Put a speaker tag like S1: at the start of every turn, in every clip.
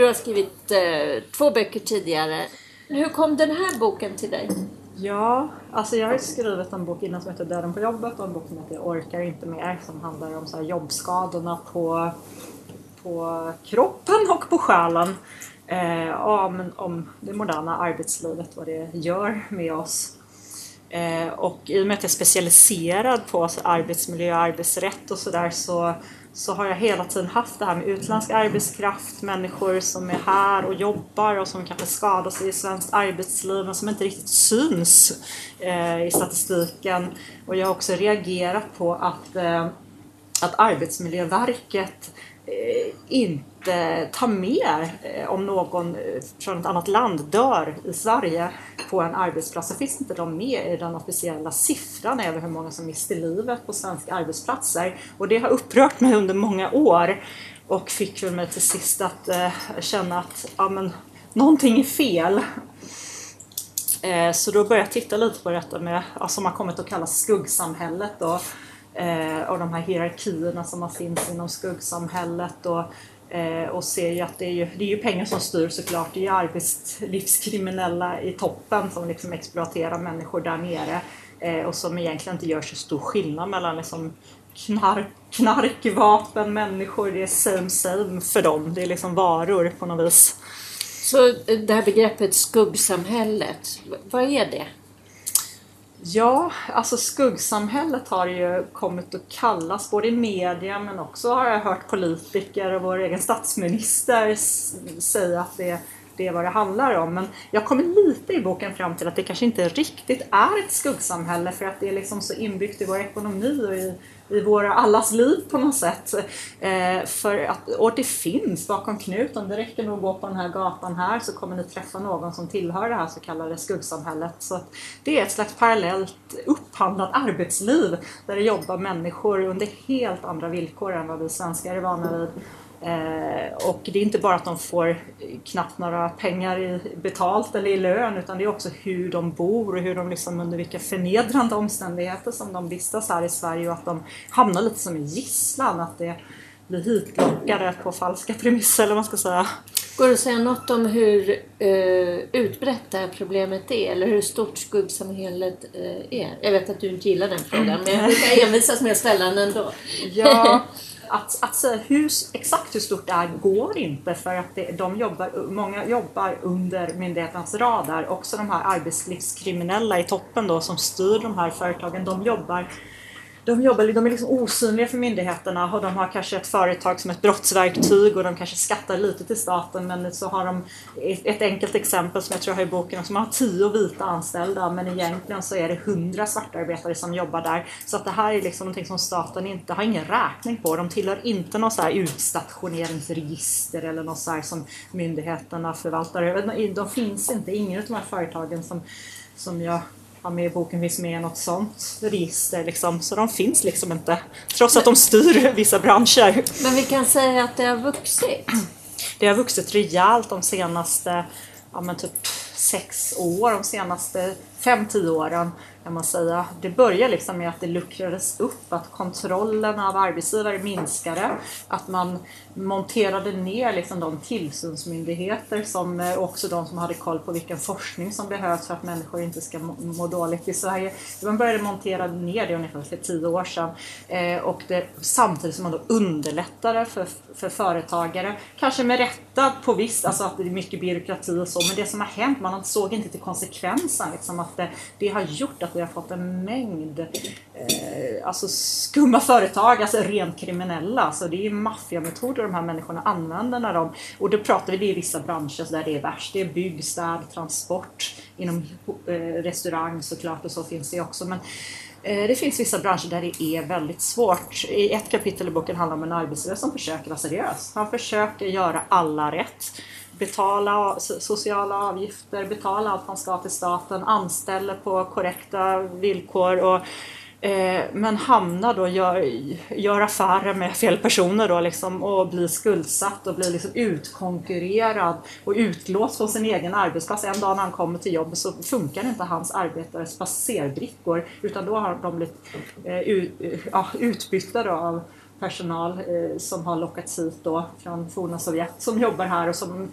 S1: du har skrivit eh, två böcker tidigare. Hur kom den här boken till dig?
S2: Ja, alltså jag har skrivit en bok innan som heter Döden på jobbet och en bok som heter Jag orkar inte mer som handlar om så här jobbskadorna på, på kroppen och på själen. Eh, om, om det moderna arbetslivet, vad det gör med oss. Eh, och i och med att jag är specialiserad på alltså, arbetsmiljö och arbetsrätt och sådär så, så så har jag hela tiden haft det här med utländsk arbetskraft, människor som är här och jobbar och som kanske skadar sig i svenskt arbetsliv men som inte riktigt syns eh, i statistiken. Och jag har också reagerat på att, eh, att Arbetsmiljöverket eh, Eh, inte tar med eh, om någon eh, från ett annat land dör i Sverige på en arbetsplats så finns inte de med i den officiella siffran över hur många som mister livet på svenska arbetsplatser. Och det har upprört mig under många år och fick väl mig till sist att känna att ja, men, någonting är fel. Så då började jag titta lite på detta med, som har kommit att kallas skuggsamhället då, eh, och de här hierarkierna som har finns inom skuggsamhället och Eh, och ser ju att det är ju, det är ju pengar som styr såklart. Det är ju arbetslivskriminella i toppen som liksom exploaterar människor där nere eh, och som egentligen inte gör så stor skillnad mellan liksom knark, knark, vapen, människor. Det är same same för dem. Det är liksom varor på något vis.
S1: Så det här begreppet skuggsamhället, vad är det?
S2: Ja, alltså skuggsamhället har ju kommit att kallas både i media men också har jag hört politiker och vår egen statsminister säga att det, det är vad det handlar om. Men jag kommer lite i boken fram till att det kanske inte riktigt är ett skuggsamhälle för att det är liksom så inbyggt i vår ekonomi och i i våra allas liv på något sätt. Eh, för att, och det finns bakom knuten. Det räcker nog att gå på den här gatan här så kommer ni träffa någon som tillhör det här så kallade skuggsamhället. Så att det är ett slags parallellt upphandlat arbetsliv där det jobbar människor under helt andra villkor än vad vi svenskar är vana vid. Eh, och det är inte bara att de får knappt några pengar i betalt eller i lön utan det är också hur de bor och hur de liksom under vilka förnedrande omständigheter som de vistas här i Sverige och att de hamnar lite som en gisslan. Att det blir hitlockade på falska premisser eller vad man ska säga.
S1: Går det att säga något om hur eh, utbrett det här problemet är eller hur stort skuggsamhället eh, är? Jag vet att du inte gillar den frågan men jag brukar envisas med att ställa den ändå.
S2: Ja, att, att säga hur, exakt hur stort det är går inte för att det, de jobbar, många jobbar under myndighetens radar. Också de här arbetslivskriminella i toppen då som styr de här företagen, de jobbar de, jobbar, de är liksom osynliga för myndigheterna och de har kanske ett företag som ett brottsverktyg och de kanske skattar lite till staten men så har de ett enkelt exempel som jag tror jag har i boken som har tio vita anställda men egentligen så är det hundra svartarbetare som jobbar där. Så att det här är liksom någonting som staten inte har ingen räkning på. De tillhör inte något så här utstationeringsregister eller något så här som myndigheterna förvaltar. De finns inte, ingen av de här företagen som, som jag har med i boken finns med något sånt register liksom, så de finns liksom inte. Trots att de styr vissa branscher.
S1: Men vi kan säga att det har vuxit?
S2: Det har vuxit rejält de senaste, ja men typ sex år, de senaste fem, tio åren kan man säga. Det började liksom med att det luckrades upp, att kontrollen av arbetsgivare minskade, att man monterade ner liksom de tillsynsmyndigheter som eh, också de som hade koll på vilken forskning som behövs för att människor inte ska må dåligt i Sverige. Man började montera ner det ungefär för tio år sedan eh, och det, samtidigt som man då underlättade för, för företagare, kanske med rätta på visst, alltså att det är mycket byråkrati och så, men det som har hänt, man såg inte till konsekvensen, liksom att det, det har gjort att vi har fått en mängd eh, alltså skumma företag, alltså rent kriminella, alltså det är maffiametoder de här människorna använder när de, och då pratar vi det i vissa branscher där det är värst. Det är bygg, städ, transport, inom eh, restaurang såklart och så finns det också. Men eh, det finns vissa branscher där det är väldigt svårt. I ett kapitel i boken handlar om en arbetsgivare som försöker vara seriös. Han försöker göra alla rätt. Betala sociala avgifter, betala allt han ska till staten, anställer på korrekta villkor och Eh, men hamnar då, gör, gör affärer med fel personer då liksom och blir skuldsatt och blir liksom utkonkurrerad och utlåst från sin egen arbetsplats. En dag när han kommer till jobbet så funkar inte hans arbetares passerbrickor utan då har de blivit eh, ut, ja, utbytta då av personal eh, som har lockats hit då från forna Sovjet som jobbar här och som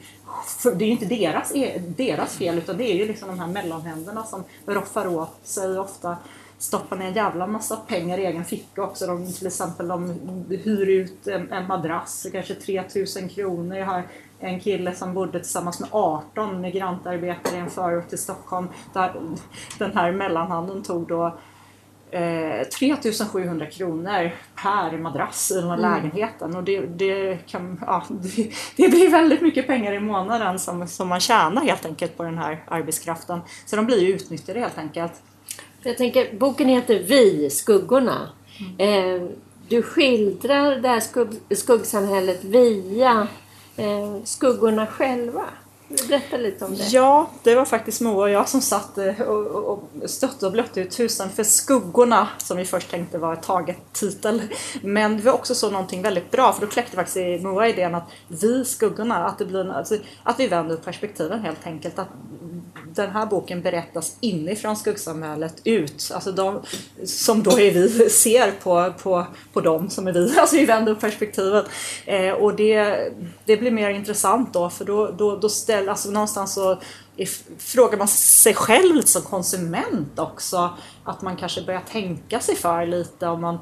S2: det är ju inte deras, e-, deras fel utan det är ju liksom de här mellanhänderna som roffar åt sig ofta stoppar ner en jävla massa pengar i egen ficka också. De, till exempel de hyr ut en, en madrass, kanske 3000 kronor. Jag har en kille som bodde tillsammans med 18 migrantarbetare i en förort till Stockholm. Där den här mellanhanden tog då eh, 3700 kronor per madrass i den här mm. lägenheten. Och det, det, kan, ja, det, det, blir väldigt mycket pengar i månaden som, som man tjänar helt enkelt på den här arbetskraften. Så de blir ju utnyttjade helt enkelt.
S1: Jag tänker, boken heter Vi, skuggorna. Mm. Eh, du skildrar det här skugg, skuggsamhället via eh, skuggorna själva. Berätta lite om det.
S2: Ja, det var faktiskt Moa och jag som satt eh, och, och, och stötte och blötte ut husen för Skuggorna, som vi först tänkte var ett taget titel. Men det var också så någonting väldigt bra, för då kläckte faktiskt Moa idén att vi Skuggorna, att, det blir, alltså, att vi vänder perspektiven helt enkelt. Att den här boken berättas inifrån skuggsamhället ut. Alltså de som då är vi ser på, på, på dem som är vi. Alltså vi vänder upp perspektivet. Eh, och det, det blir mer intressant då för då, då, då ställer, alltså någonstans så frågar man sig själv som konsument också. Att man kanske börjar tänka sig för lite om man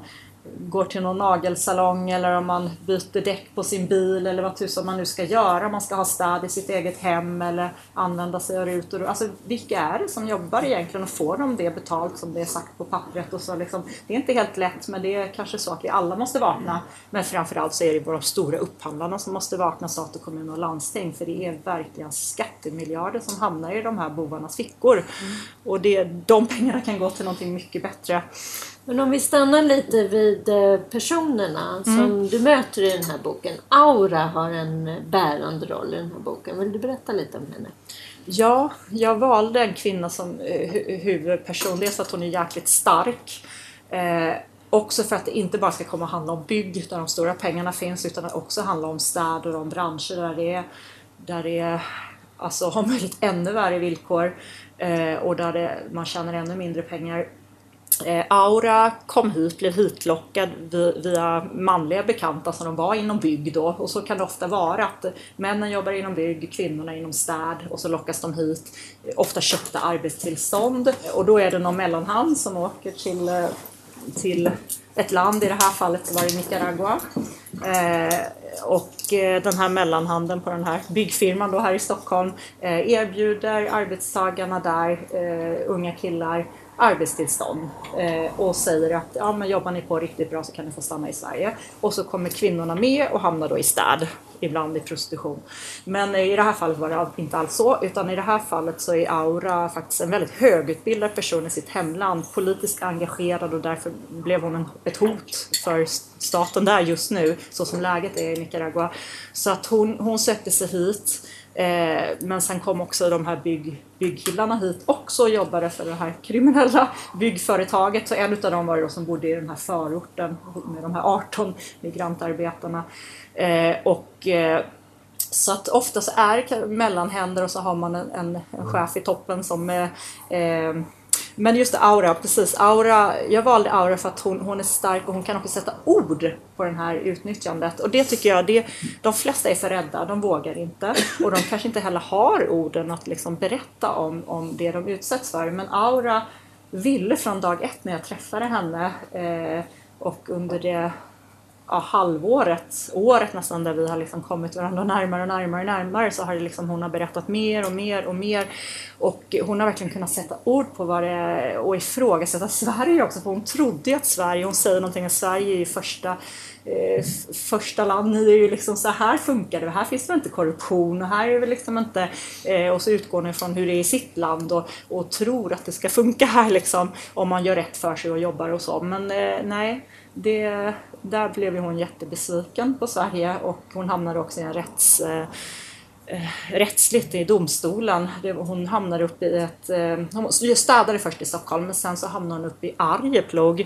S2: går till någon nagelsalong eller om man byter däck på sin bil eller vad tusan man nu ska göra. Man ska ha städ i sitt eget hem eller använda sig av rutor. Alltså vilka är det som jobbar egentligen och får de det betalt som det är sagt på pappret? Och så liksom, det är inte helt lätt men det är kanske så att vi alla måste vakna. Men framförallt så är det våra stora upphandlarna som måste vakna, stat och kommun och landsting. För det är verkligen skattemiljarder som hamnar i de här bovarnas fickor. Mm. Och det, de pengarna kan gå till någonting mycket bättre.
S1: Men om vi stannar lite vid eh, personerna som mm. du möter i den här boken. Aura har en bärande roll i den här boken. Vill du berätta lite om henne?
S2: Ja, jag valde en kvinna som eh, huvudperson. Dels för att hon är jäkligt stark. Eh, också för att det inte bara ska komma att handla om bygg där de stora pengarna finns utan också handla om städ och de branscher där det är, där det är alltså, har möjligt ännu värre villkor eh, och där det, man tjänar ännu mindre pengar. Eh, Aura kom hit, blev hitlockad via manliga bekanta som de var inom bygg då. Och så kan det ofta vara att männen jobbar inom bygg, kvinnorna inom städ och så lockas de hit. Eh, ofta köpta arbetstillstånd. Och då är det någon mellanhand som åker till, eh, till ett land, i det här fallet var det Nicaragua. Eh, och eh, den här mellanhanden på den här byggfirman då här i Stockholm eh, erbjuder arbetstagarna där, eh, unga killar, arbetstillstånd eh, och säger att ja, men jobbar ni på riktigt bra så kan ni få stanna i Sverige. Och så kommer kvinnorna med och hamnar då i städ, ibland i prostitution. Men i det här fallet var det inte alls så, utan i det här fallet så är Aura faktiskt en väldigt högutbildad person i sitt hemland, politiskt engagerad och därför blev hon en, ett hot för staten där just nu, så som läget är i Nicaragua. Så att hon, hon sökte sig hit Eh, men sen kom också de här bygg, byggkillarna hit också och jobbade för det här kriminella byggföretaget. Så en av dem var det som bodde i den här förorten med de här 18 migrantarbetarna. Eh, och, eh, så att ofta så är det mellanhänder och så har man en, en, en chef i toppen som eh, eh men just Aura, precis. Aura, jag valde Aura för att hon, hon är stark och hon kan också sätta ord på det här utnyttjandet. Och det tycker jag, det, de flesta är för rädda, de vågar inte. Och de kanske inte heller har orden att liksom berätta om, om det de utsätts för. Men Aura ville från dag ett när jag träffade henne eh, och under det ja, halvåret, året nästan där vi har liksom kommit varandra närmare och närmare och närmare så har det liksom, hon har berättat mer och mer och mer. Och hon har verkligen kunnat sätta ord på vad det är och ifrågasätta Sverige också för hon trodde ju att Sverige, hon säger någonting att Sverige är ju första eh, första land, ni är ju liksom så här funkar det, här finns det inte korruption och här är det liksom inte eh, och så utgår ni från hur det är i sitt land och, och tror att det ska funka här liksom om man gör rätt för sig och jobbar och så. Men eh, nej det, där blev hon jättebesviken på Sverige och hon hamnade också i en rätts, eh, Eh, rättsligt i domstolen. Hon hamnar uppe i ett... Eh, hon städade först i Stockholm men sen så hamnar hon uppe i Arjeplog.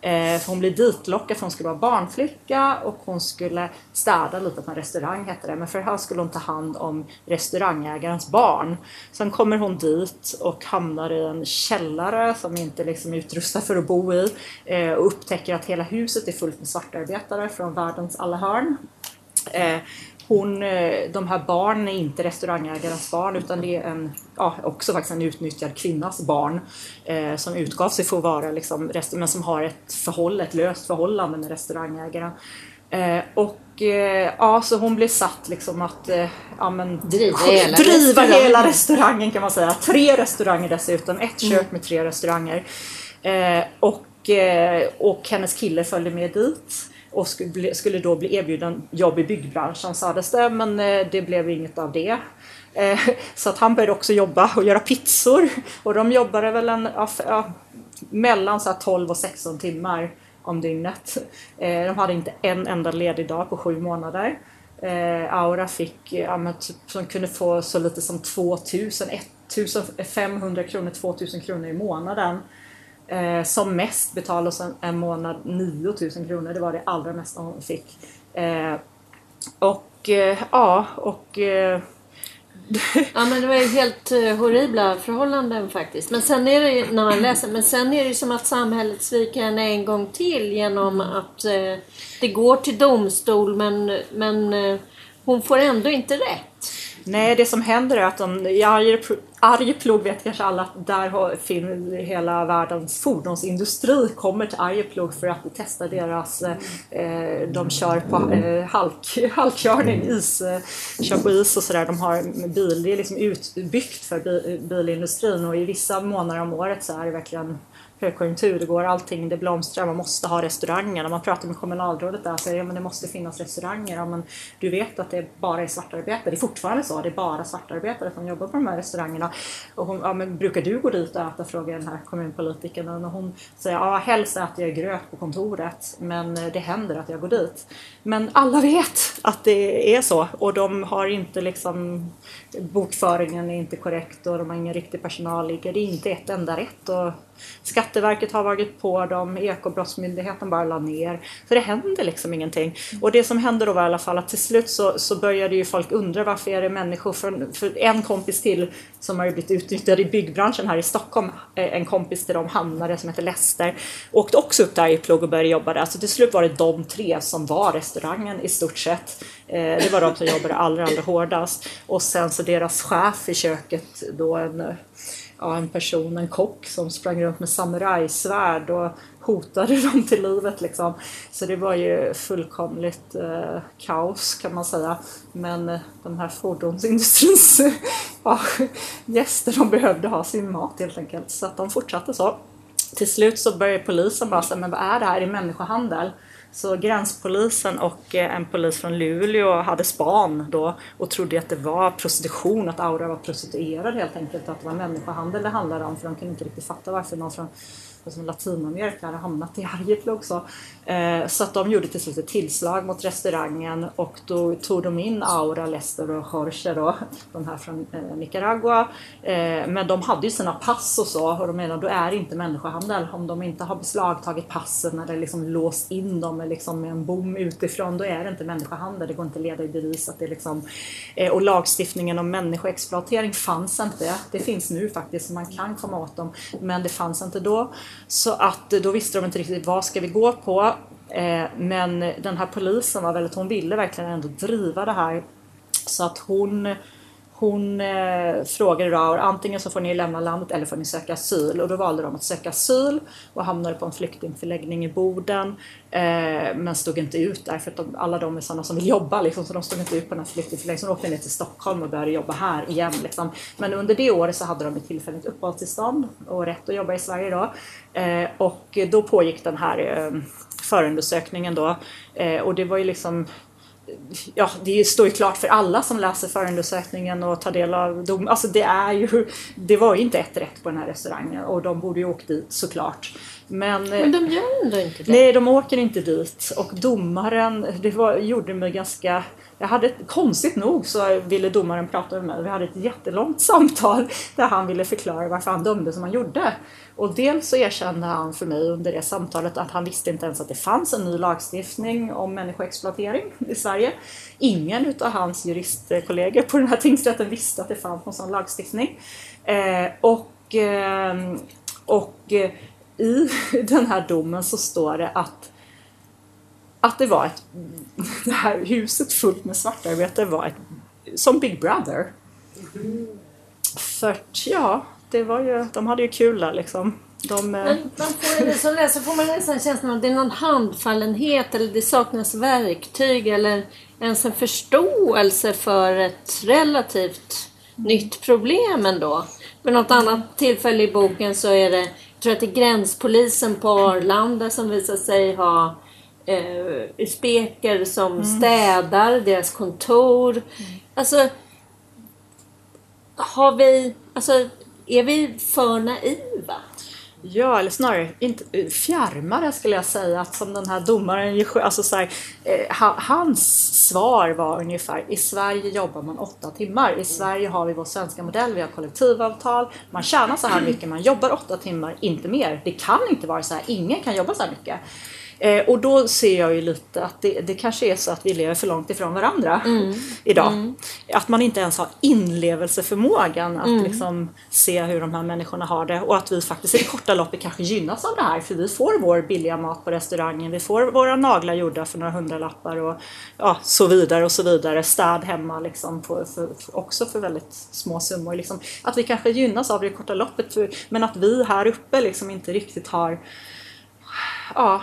S2: Eh, hon blir ditlockad för hon skulle vara barnflicka och hon skulle städa lite på en restaurang hette det. Men för det här skulle hon ta hand om restaurangägarens barn. Sen kommer hon dit och hamnar i en källare som inte liksom är utrustad för att bo i och upptäcker att hela huset är fullt med svartarbetare från världens alla hörn. Eh, hon, eh, de här barnen är inte restaurangägarens barn utan det är en, ja, också faktiskt en utnyttjad kvinnas barn eh, som utgav sig för att vara liksom, men som har ett, förhåll, ett löst förhållande med restaurangägaren. Eh, och eh, ja, så hon blir satt liksom att eh, ja, men,
S1: driva, hela,
S2: driva restaurangen. hela restaurangen kan man säga. Tre restauranger dessutom, ett kök mm. med tre restauranger. Eh, och, och hennes kille följde med dit och skulle då bli erbjuden jobb i byggbranschen sades det, men eh, det blev inget av det. Eh, så att han började också jobba och göra pizzor och de jobbade väl en, ja, mellan så 12 och 16 timmar om dygnet. Eh, de hade inte en enda ledig dag på sju månader. Aura fick, ja, typ, som kunde få så lite som 2000, 1500 kronor, 2000 kronor i månaden Eh, som mest betalades en, en månad 9000 kronor. Det var det allra mesta hon fick. Eh, och eh, ja, och
S1: eh, Ja men det var ju helt uh, horribla förhållanden faktiskt. Men sen är det ju, när man läser, men sen är det ju som att samhället sviker henne en gång till genom att uh, det går till domstol men, men hon får ändå inte rätt.
S2: Nej, det som händer är att de, i Arjeplog vet kanske alla att där har hela världens fordonsindustri kommer till Arjeplog för att testa deras, eh, eh, de kör på eh, halk, halkkörning, is, eh, kör på is och sådär. De har bil, det är liksom utbyggt för bilindustrin och i vissa månader om året så är det verkligen högkonjunktur, det går allting, det blomstrar, man måste ha restauranger. När man pratar med kommunalrådet där säger att det måste finnas restauranger. Ja, men du vet att det bara är svartarbetare, det är fortfarande så, det är bara svartarbetare som jobbar på de här restaurangerna. Och hon, ja, men brukar du gå dit och äta? frågar den här kommunpolitikern och hon säger ja, helst äter jag gröt på kontoret men det händer att jag går dit. Men alla vet att det är så och de har inte liksom bokföringen är inte korrekt och de har ingen riktig personal. Det är inte ett enda rätt. Och Skatteverket har varit på dem, Ekobrottsmyndigheten bara la ner. Så det händer liksom ingenting. Och det som hände då var i alla fall att till slut så, så började ju folk undra varför är det människor för, för en kompis till som har blivit utnyttjad i byggbranschen här i Stockholm, eh, en kompis till dem hamnade som heter Lester, åkte också upp där i plugg och började jobba där. Så till slut var det de tre som var restaurangen i stort sett. Eh, det var de som jobbade allra, allra hårdast. Och sen så deras chef i köket då en ja, en person, en kock som sprang runt med samurajsvärd och hotade dem till livet liksom. Så det var ju fullkomligt eh, kaos kan man säga. Men eh, den här fordonsindustrins ja, gäster de behövde ha sin mat helt enkelt. Så att de fortsatte så. Till slut så började polisen bara säga, men vad är det här? Är det människohandel? Så gränspolisen och eh, en polis från Luleå hade span då och trodde att det var prostitution, att Aura var prostituerad helt enkelt, att det var människohandel det handlade om för de kunde inte riktigt fatta varför någon från som Latinamerika hade hamnat i Arjeplog. också. eh, så att de gjorde till slut ett tillslag mot restaurangen och då tog de in Aura, Lester och Jorge då, de här från eh, Nicaragua. Eh, men de hade ju sina pass och så och de menar då är det inte människohandel. Om de inte har beslagtagit passen eller liksom låst in dem med, liksom med en bom utifrån då är det inte människohandel. Det går inte att leda i bevis att det är liksom... Eh, och lagstiftningen om människoexploatering fanns inte. Det finns nu faktiskt, så man kan komma åt dem. Men det fanns inte då. Så att eh, då visste de inte riktigt vad ska vi gå på. Eh, men den här polisen var väldigt, hon ville verkligen ändå driva det här. Så att hon hon eh, frågade då, antingen så får ni lämna landet eller får ni söka asyl och då valde de att söka asyl och hamnade på en flyktingförläggning i Boden eh, men stod inte ut där för att de, alla de är sådana som vill jobba liksom, så de stod inte ut på den här flyktingförläggningen så de åkte ner till Stockholm och började jobba här igen. Liksom. Men under det året så hade de ett tillfälligt uppehållstillstånd och rätt att jobba i Sverige då eh, och då pågick den här eh, förundersökningen då eh, och det var ju liksom ja, det står ju klart för alla som läser förundersökningen och tar del av dom. Alltså det är ju, det var ju inte ett rätt på den här restaurangen och de borde ju åkt dit såklart. Men,
S1: Men de gör ändå inte det.
S2: Nej, de åker inte dit. Och domaren, det var, gjorde mig ganska... Jag hade, konstigt nog så ville domaren prata med mig. Vi hade ett jättelångt samtal där han ville förklara varför han dömde som han gjorde. Och dels så erkände han för mig under det samtalet att han visste inte ens att det fanns en ny lagstiftning om människoexploatering i Sverige. Ingen utav hans juristkollegor på den här tingsrätten visste att det fanns någon sån lagstiftning. Eh, och eh, och eh, i den här domen så står det att att det var ett, det här huset fullt med svartarbete var ett, som Big Brother. För ja, det var ju, de hade ju kul där liksom. De, eh,
S1: Men man får, ju- som läsare får man nästan känslan av att det är någon handfallenhet eller det saknas verktyg eller ens en förståelse för ett relativt nytt problem ändå. Vid något annat tillfälle i boken så är det, jag tror att det är gränspolisen på Arlanda som visar sig ha eh, speker som städar deras kontor. Alltså, har vi, alltså, är vi för naiva?
S2: Ja, eller snarare inte, eh, fjärmare skulle jag säga. Att som den här domaren, alltså så här, eh, hans svar var ungefär i Sverige jobbar man åtta timmar. I Sverige har vi vår svenska modell, vi har kollektivavtal. Man tjänar så här mycket, man jobbar åtta timmar, inte mer. Det kan inte vara så här, ingen kan jobba så här mycket. Eh, och då ser jag ju lite att det, det kanske är så att vi lever för långt ifrån varandra idag. Att man inte ens har inlevelseförmågan att liksom se hur de här människorna har det och att vi faktiskt i det korta loppet kanske gynnas av det här för vi får vår billiga mat på restaurangen, vi får våra naglar gjorda för några hundralappar och ja, så vidare och så vidare. Städ hemma liksom på, för, för, också för väldigt små summor. Liksom. Att vi kanske gynnas av det i korta loppet för, men att vi här uppe liksom inte riktigt har ja,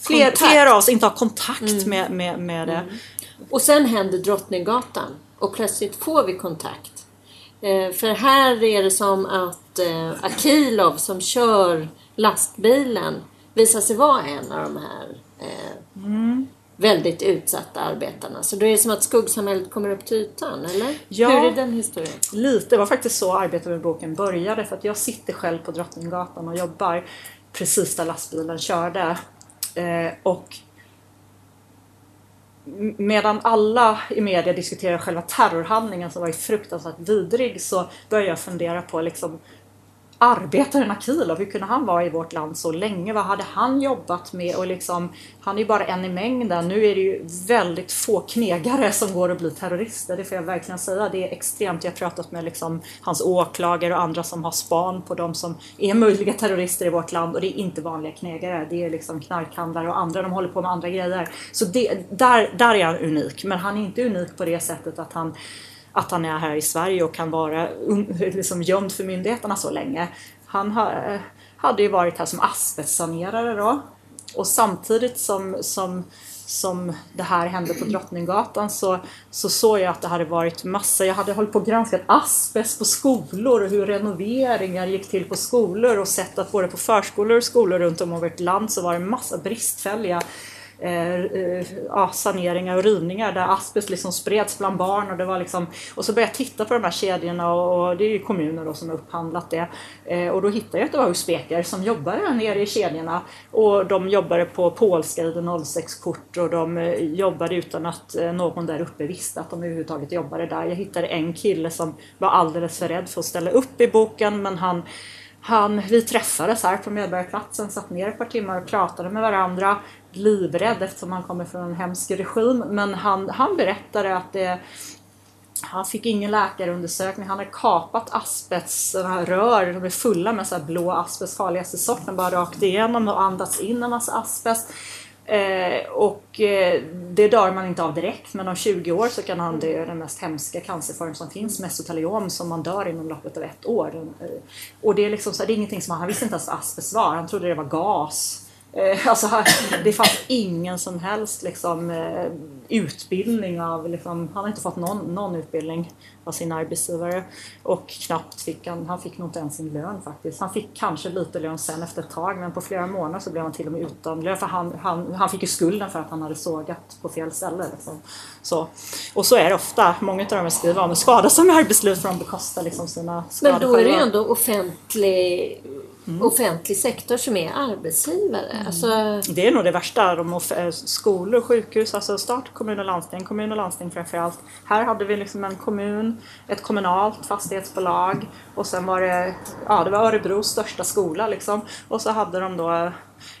S2: fler, fler av oss inte har kontakt med, med, med det.
S1: Och sen händer Drottninggatan och plötsligt får vi kontakt. Eh, för här är det som att eh, Akilov som kör lastbilen visar sig vara en av de här eh, väldigt utsatta arbetarna. Så då är det som att skuggsamhället kommer upp till ytan, eller?
S2: Ja.
S1: Hur är den historien?
S2: Lite, det var faktiskt så arbetet med boken började för att jag sitter själv på Drottninggatan och jobbar precis där lastbilen körde. Eh, och medan alla i media diskuterar själva terrorhandlingen som var ju fruktansvärt vidrig så började jag fundera på liksom arbetaren Akilov, hur kunde han vara i vårt land så länge? Vad hade han jobbat med? Och liksom, han är ju bara en i mängden. Nu är det ju väldigt få knegare som går att bli terrorister, det får jag verkligen säga. Det är extremt. Jag har pratat med liksom hans åklagare och andra som har span på de som är möjliga terrorister i vårt land och det är inte vanliga knegare. Det är liksom knarkhandlare och andra, de håller på med andra grejer. Så det, där, där är han unik, men han är inte unik på det sättet att han att han är här i Sverige och kan vara liksom gömd för myndigheterna så länge. Han hade ju varit här som asbestsanerare då. Och samtidigt som, som, som det här hände på Drottninggatan så, så såg jag att det hade varit massa, jag hade hållit på och granskat asbest på skolor och hur renoveringar gick till på skolor och sett att både på förskolor och skolor runt om i vårt land så var det massa bristfälliga ja, saneringar och rivningar där asbest liksom spreds bland barn och det var liksom och så började jag titta på de här kedjorna och, och det är ju kommuner då som har upphandlat det eh, och då hittade jag att det var usbeker som jobbade nere i kedjorna och de jobbade på polska ID06-kort och de eh, jobbade utan att eh, någon där uppe visste att de överhuvudtaget jobbade där. Jag hittade en kille som var alldeles för rädd för att ställa upp i boken men han han, vi träffades här på Medborgarplatsen, satt ner ett par timmar och pratade med varandra. Livrädd eftersom han kommer från en hemsk regim. Men han, han berättade att det, han fick ingen läkarundersökning. Han hade kapat asbest, rör, de är fulla med så här blå asbest, farligaste sorten, bara rakt igenom och andats in en massa asbest. Eh, och eh, det dör man inte av direkt men om 20 år så kan han dö i den mest hemska cancerform som finns, mesoteliom, som man dör inom loppet av ett år. Och det är liksom så här, det är ingenting som han, han visste inte ens vad asbest var, han trodde det var gas. Eh, alltså, det fanns ingen som helst liksom, eh, utbildning av, liksom, han har inte fått någon, någon utbildning av sin arbetsgivare och knappt fick han, han fick nog inte ens sin lön faktiskt. Han fick kanske lite lön sen efter ett tag men på flera månader så blev han till och med utan lön för han, han, han fick ju skulden för att han hade sågat på fel ställe. Liksom. Så. och så är det ofta. Många av dem är skrivna om skada som i arbetslivet för de bekostar liksom sina skador
S1: Men då är det ju ändå offentlig,
S2: Mm.
S1: offentlig sektor som är arbetsgivare. Alltså,
S2: Det är nog det värsta. De eh, skolor, sjukhus, alltså stat, kommun och landsting. Kommun och landsting framförallt. Här hade vi liksom en kommun, ett kommunalt fastighetsbolag och sen var det, ja, det var Örebros största skola liksom. Och så hade de då,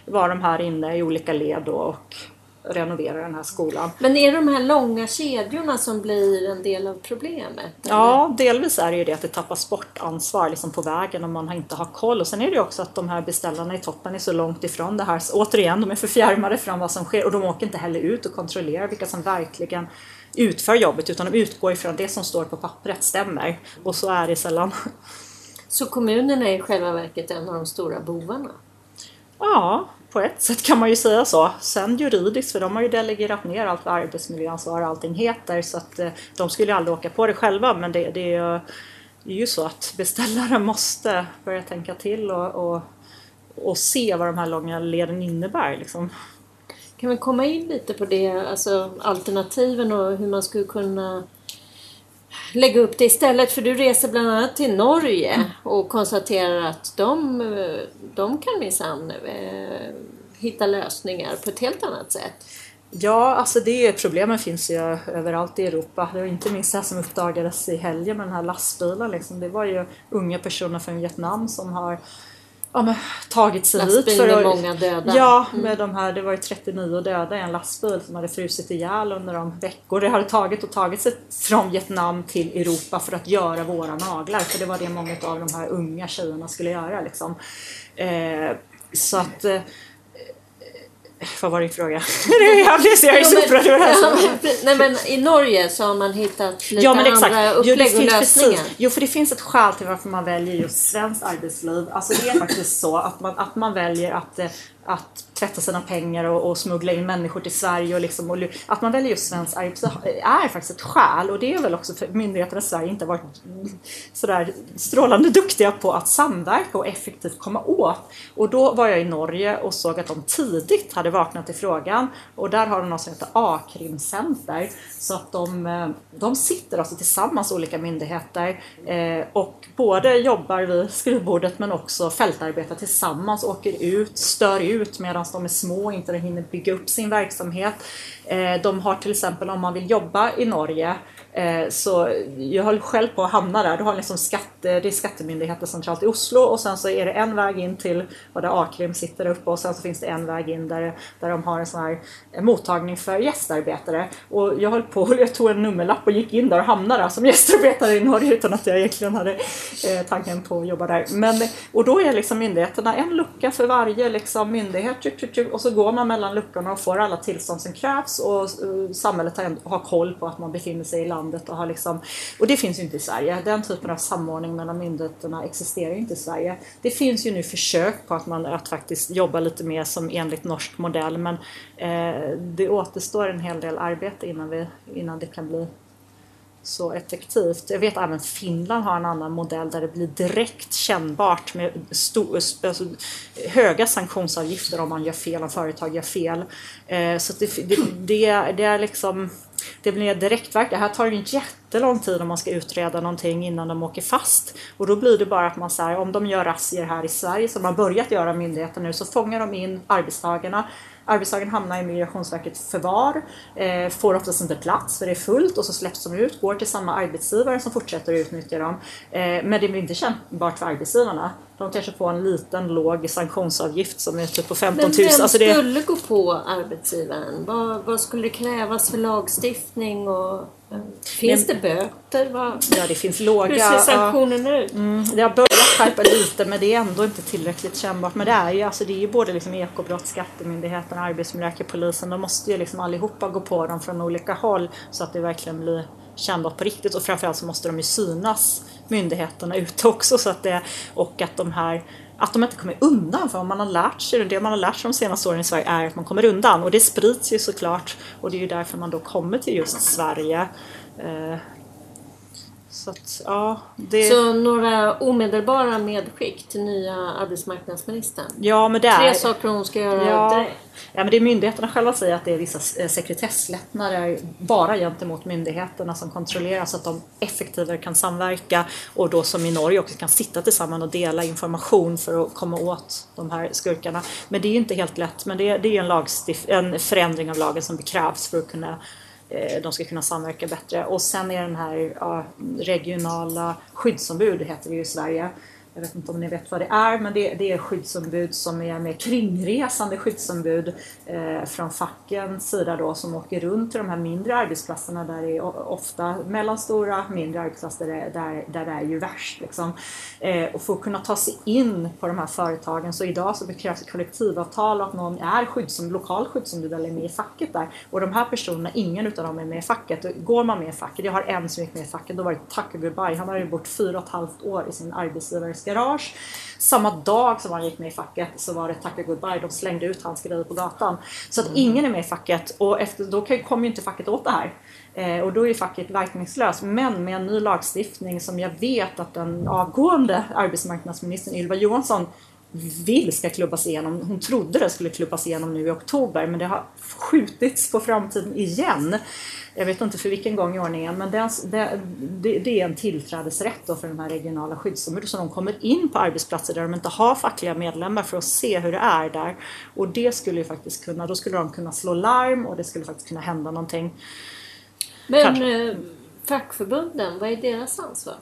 S2: var de här inne i olika led då och renoverade den här skolan.
S1: men är det de här långa kedjorna som blir en del av problemet?
S2: Ja, delvis är det ju det att det tappas bort ansvar liksom på vägen om man inte har koll. Och sen är det ju också att de här beställarna i toppen är så långt ifrån det här. Så återigen, de är förfjärmade från vad som sker och de åker inte heller ut och kontrollerar vilka som verkligen utför jobbet utan de utgår ifrån det som står på pappret stämmer. Och så är det sällan.
S1: Så kommunerna är i själva verket en av de stora bovarna?
S2: Ja, på ett sätt kan man ju säga så. Sen juridiskt, för de har ju delegerat ner allt vad arbetsmiljöansvar och allting heter så att eh, de skulle ju aldrig åka på det själva men det, det är ju- det är ju så att beställaren måste börja tänka till och, och, och se vad de här långa leden innebär. Liksom.
S1: Kan vi komma in lite på det, alltså alternativen och hur man skulle kunna lägga upp det istället? För du reser bland annat till Norge och konstaterar att de, de kan minsann eh, hitta lösningar på ett helt annat sätt.
S2: Ja, alltså det problemen finns ju överallt i Europa. Det var inte minst det här som uppdagades i helgen med den här lastbilen. Liksom. Det var ju unga personer från Vietnam som har ja, men, tagit sig hit.
S1: Lastbil med många döda.
S2: Ja, med de här, det var ju 39 döda i en lastbil som hade frusit ihjäl under de veckor det hade tagit och tagit sig från Vietnam till Europa för att göra våra naglar. För det var det många av de här unga tjejerna skulle göra. Liksom. Eh, så att eh, vad var din fråga? jag blir så jag är över det här.
S1: Ja, Nej men i Norge så har man hittat lite
S2: Ja men exakt.
S1: andra
S2: Jo,
S1: upplägg och
S2: finns
S1: lösningar.
S2: precis. Jo för det finns ett skäl till varför man väljer just svenskt arbetsliv. Alltså det är faktiskt så att man, att man väljer att, eh, att tvätta sina pengar och, och smuggla in människor till Sverige och, liksom, och att man väljer just svenskt arbetsliv är faktiskt ett skäl och det är väl också för myndigheterna i Sverige inte varit sådär strålande duktiga på att samverka och effektivt komma åt. Och då var jag i Norge och såg att de tidigt hade vaknat i frågan och där har de något som heter A-krimcenter. Så att de, eh, de sitter alltså tillsammans olika myndigheter eh, och både jobbar vid skrivbordet men också fältarbetar tillsammans, åker ut, stör ut medan de är små och inte hinner bygga upp sin verksamhet. Eh, de har till exempel om man vill jobba i Norge Eh, så jag höll själv på att hamna där. Du har liksom skatte, det är skattemyndigheten centralt i Oslo och sen så är det en väg in till vad där A-krim sitter uppe och sen så finns det en väg in där, där de har en sån här eh, mottagning för gästarbetare. Och jag höll på, jag tog en nummerlapp och gick in där och hamnade där som gästarbetare i Norge utan att jag egentligen hade eh, tanken på att jobba där. Men, och då är liksom myndigheterna en lucka för varje liksom, myndighet och så går man mellan luckorna och får alla tillstånd som krävs och eh, samhället har koll på att man befinner sig i landet och har liksom och det finns ju inte i Sverige. Den typen av samordning mellan myndigheterna existerar ju inte i Sverige. Det finns ju nu försök på att man att faktiskt jobba lite mer som enligt norsk modell men eh, det återstår en hel del arbete innan, vi, innan det kan bli så effektivt. Jag vet även Finland har en annan modell där det blir direkt kännbart med stor, alltså, höga sanktionsavgifter om man gör fel, om företag gör fel. Eh, så det, det, det, det är liksom det blir direktverk. Det här tar ju en jättelång tid om man ska utreda någonting innan de åker fast. Och då blir det bara att man säger om de gör razzior här i Sverige som de har börjat göra myndigheten nu så fångar de in arbetstagarna Arbetstagaren hamnar i Migrationsverkets förvar, eh, får oftast inte plats för det är fullt och så släpps de ut, går till samma arbetsgivare som fortsätter att utnyttja dem. Eh, men det blir inte kännbart för arbetsgivarna. De kanske får en liten låg sanktionsavgift som är typ på 15 000.
S1: Men vem
S2: Alltså det,
S1: skulle gå på arbetsgivaren? Vad, vad skulle det krävas för lagstiftning? Och, eh, finns
S2: Men-
S1: det böter? Vad,
S2: ja, det finns låga...
S1: hur ser sanktionerna ut?
S2: Mm, det har börjat skärpa lite men det är ändå inte tillräckligt kännbart. Men det är ju, alltså, det är ju både liksom ekobrott, Skattemyndigheten, Arbetsmiljöverket, Polisen. De måste ju liksom allihopa gå på dem från olika håll så att det verkligen blir kännbart på riktigt. Och framförallt så måste de ju synas, myndigheterna, ute också. Så att det, och att de här att de inte kommer undan, för om man har lärt sig, det man har lärt sig de senaste åren i Sverige är att man kommer undan och det sprids ju såklart och det är ju därför man då kommer till just Sverige. Eh, så att, ja, det...
S1: Så några omedelbara medskick till nya arbetsmarknadsministern?
S2: Ja, men det är...
S1: Tre saker hon ska göra
S2: Ja.
S1: direkt.
S2: Ja, men det är myndigheterna själva säger att det är vissa eh, sekretesslättnader bara gentemot myndigheterna som kontrollerar så att de effektivare kan samverka och då som i Norge också kan sitta tillsammans och dela information för att komma åt de här skurkarna. Men det är inte helt lätt, men det är, det är en, en förändring av lagen som krävs för att kunna Eh, de ska kunna samverka bättre. Och sen är den här ja, regionala skyddsombud, heter det ju i Sverige. Jag vet inte om ni vet vad det är, men det, det är skyddsombud som är med kringresande skyddsombud eh, från fackens sida då som åker runt till de här mindre arbetsplatserna där det är ofta mellanstora, mindre arbetsplatser där, det- där, där det är ju värst. Liksom. Eh, och för att kunna ta sig in på de här företagen så idag så krävs det kollektivavtal och att någon är skyddsombud, lokal skyddsombud eller är med i facket där. Och de här personerna, ingen utav dem är med i facket. Går man med i facket, jag har en som gick med i facket, då var det tack och goodbye. Han har ju bott fyra och ett halvt år i sin arbetsgivare arbetsgivares garage. Samma dag som han gick med i facket så var det tack och goodbye. De slängde ut hans grejer på gatan. Så att ingen är med i facket och efter, då kommer ju inte facket åt det här. Eh, och då är facket verkningslöst. Men med en ny lagstiftning som jag vet att den avgående arbetsmarknadsministern Ylva Johansson vill ska klubbas igenom. Hon trodde det skulle klubbas igenom nu i oktober men det har skjutits på framtiden igen. Jag vet inte för vilken gång i ordningen men det, det, det är en tillträdesrätt då för de här regionala skyddsombuden så de kommer in på arbetsplatser där de inte har fackliga medlemmar för att se hur det är där. Och det skulle ju faktiskt kunna, då skulle de kunna slå larm och det skulle faktiskt kunna hända någonting.
S1: Men
S2: Kanske.
S1: eh, fackförbunden, vad är deras ansvar?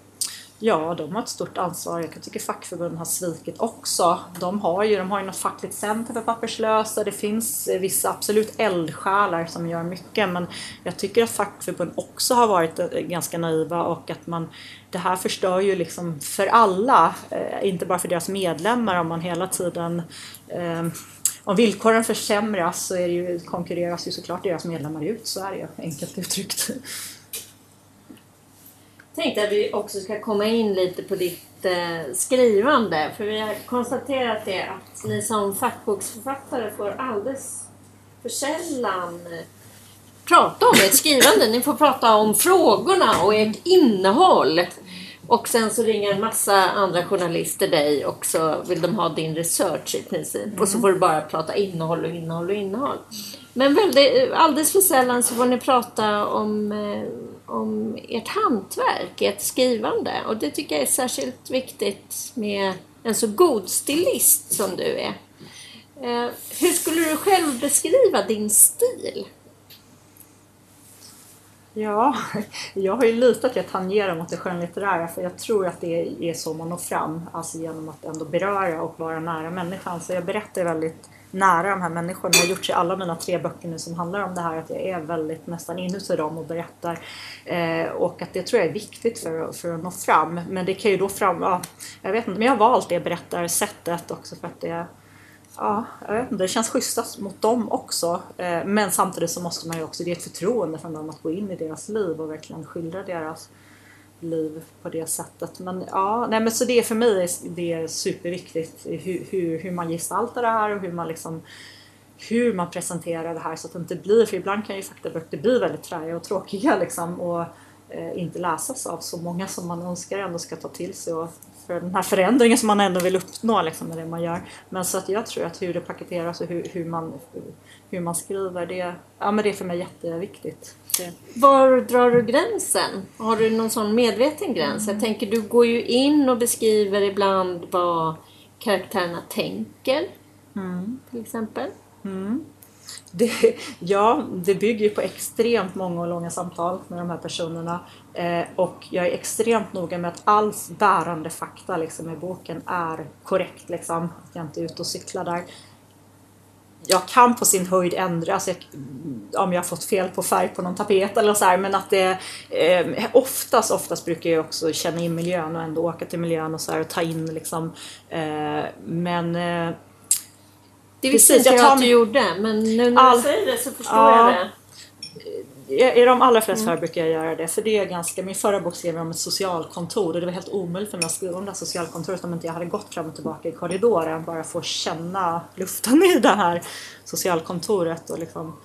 S2: Ja, de har ett stort ansvar. Jag tycker fackförbunden har svikit också. De har ju, de har ju något fackligt center för papperslösa. Det finns vissa absolut eldsjälar som gör mycket. Men jag tycker att fackförbund också har varit eh, ganska naiva och att man det här förstör ju liksom för alla, eh, inte bara för deras medlemmar om man hela tiden eh, om villkoren försämras så är det ju, konkurreras ju såklart deras medlemmar ut, så är det ju enkelt uttryckt
S1: tänkte att vi också ska komma in lite på ditt eh, skrivande. För vi har konstaterat det att ni som fackboksförfattare får alldeles för sällan eh, prata om ert skrivande. Ni får prata om frågorna och ert innehåll. Och sen så ringer en massa andra journalister dig och så vill de ha din research i princip. Och så får du bara prata innehåll och innehåll och innehåll. Men väldigt, alldeles för sällan så får ni prata om, eh, om ert hantverk, ert skrivande. Och det tycker jag är särskilt viktigt med en så god stilist som du är. Eh, hur skulle du själv beskriva din stil?
S2: Ja, jag har ju lite att jag tangerar mot det skönlitterära för jag tror att det är så man når fram, alltså genom att ändå beröra och vara nära människan. Så jag berättar väldigt nära de här människorna. Jag har gjort i alla mina tre böcker nu som handlar om det här att jag är väldigt nästan inuti dem och berättar. Eh, och att det tror jag är viktigt för, att- för att nå fram. Men det kan ju då fram, ja, jag vet inte, men jag har valt det berättarsättet också för att det Ja, jag vet inte, det känns schysstast mot dem också. Eh, Men samtidigt så måste man ju också, det är ett förtroende från dem att gå in i deras liv och verkligen skildra deras liv på det sättet. Men ja, nej men så det är för mig är det är superviktigt hur, hur, hur man gestaltar det här och hur man liksom hur man presenterar det här så att det inte blir, för ibland kan ju faktaböcker bli väldigt träiga och tråkiga liksom och eh, inte läsas av så många som man önskar ändå ska ta till sig och för den här förändringen som man ändå vill uppnå liksom, med det man gör. Men så att jag tror att hur det paketeras och hur, hur, man, hur man skriver, det, ja, men det är för mig jätteviktigt. Det,
S1: Var drar du gränsen? Har du någon sån medveten gräns? Jag tänker, du går ju in och beskriver ibland vad karaktärerna tänker. Till exempel.
S2: Det, ja, det bygger ju på extremt många och långa samtal med de här personerna. Eh, och jag är extremt noga med att all bärande fakta liksom, i boken är korrekt. Liksom. Att jag inte är ute och cyklar där. Jag kan på sin höjd ändra alltså jag, om jag har fått fel på färg på någon tapet eller så här, men att det eh, oftast, oftast brukar jag också känna in miljön och ändå åka till miljön och så här och ta in liksom. Eh, men eh,
S1: det visste
S2: Precis, jag
S1: jag att du gjorde, men nu när
S2: All-
S1: du säger det så förstår
S2: Ja.
S1: jag det.
S2: I de allra flesta fall brukar jag göra det, för det är ganska, min förra bok skrev jag om ett socialkontor och det var helt omöjligt för mig att skriva om det här socialkontoret om inte jag hade gått fram och tillbaka i korridoren bara att känna luften i det här socialkontoret och liksom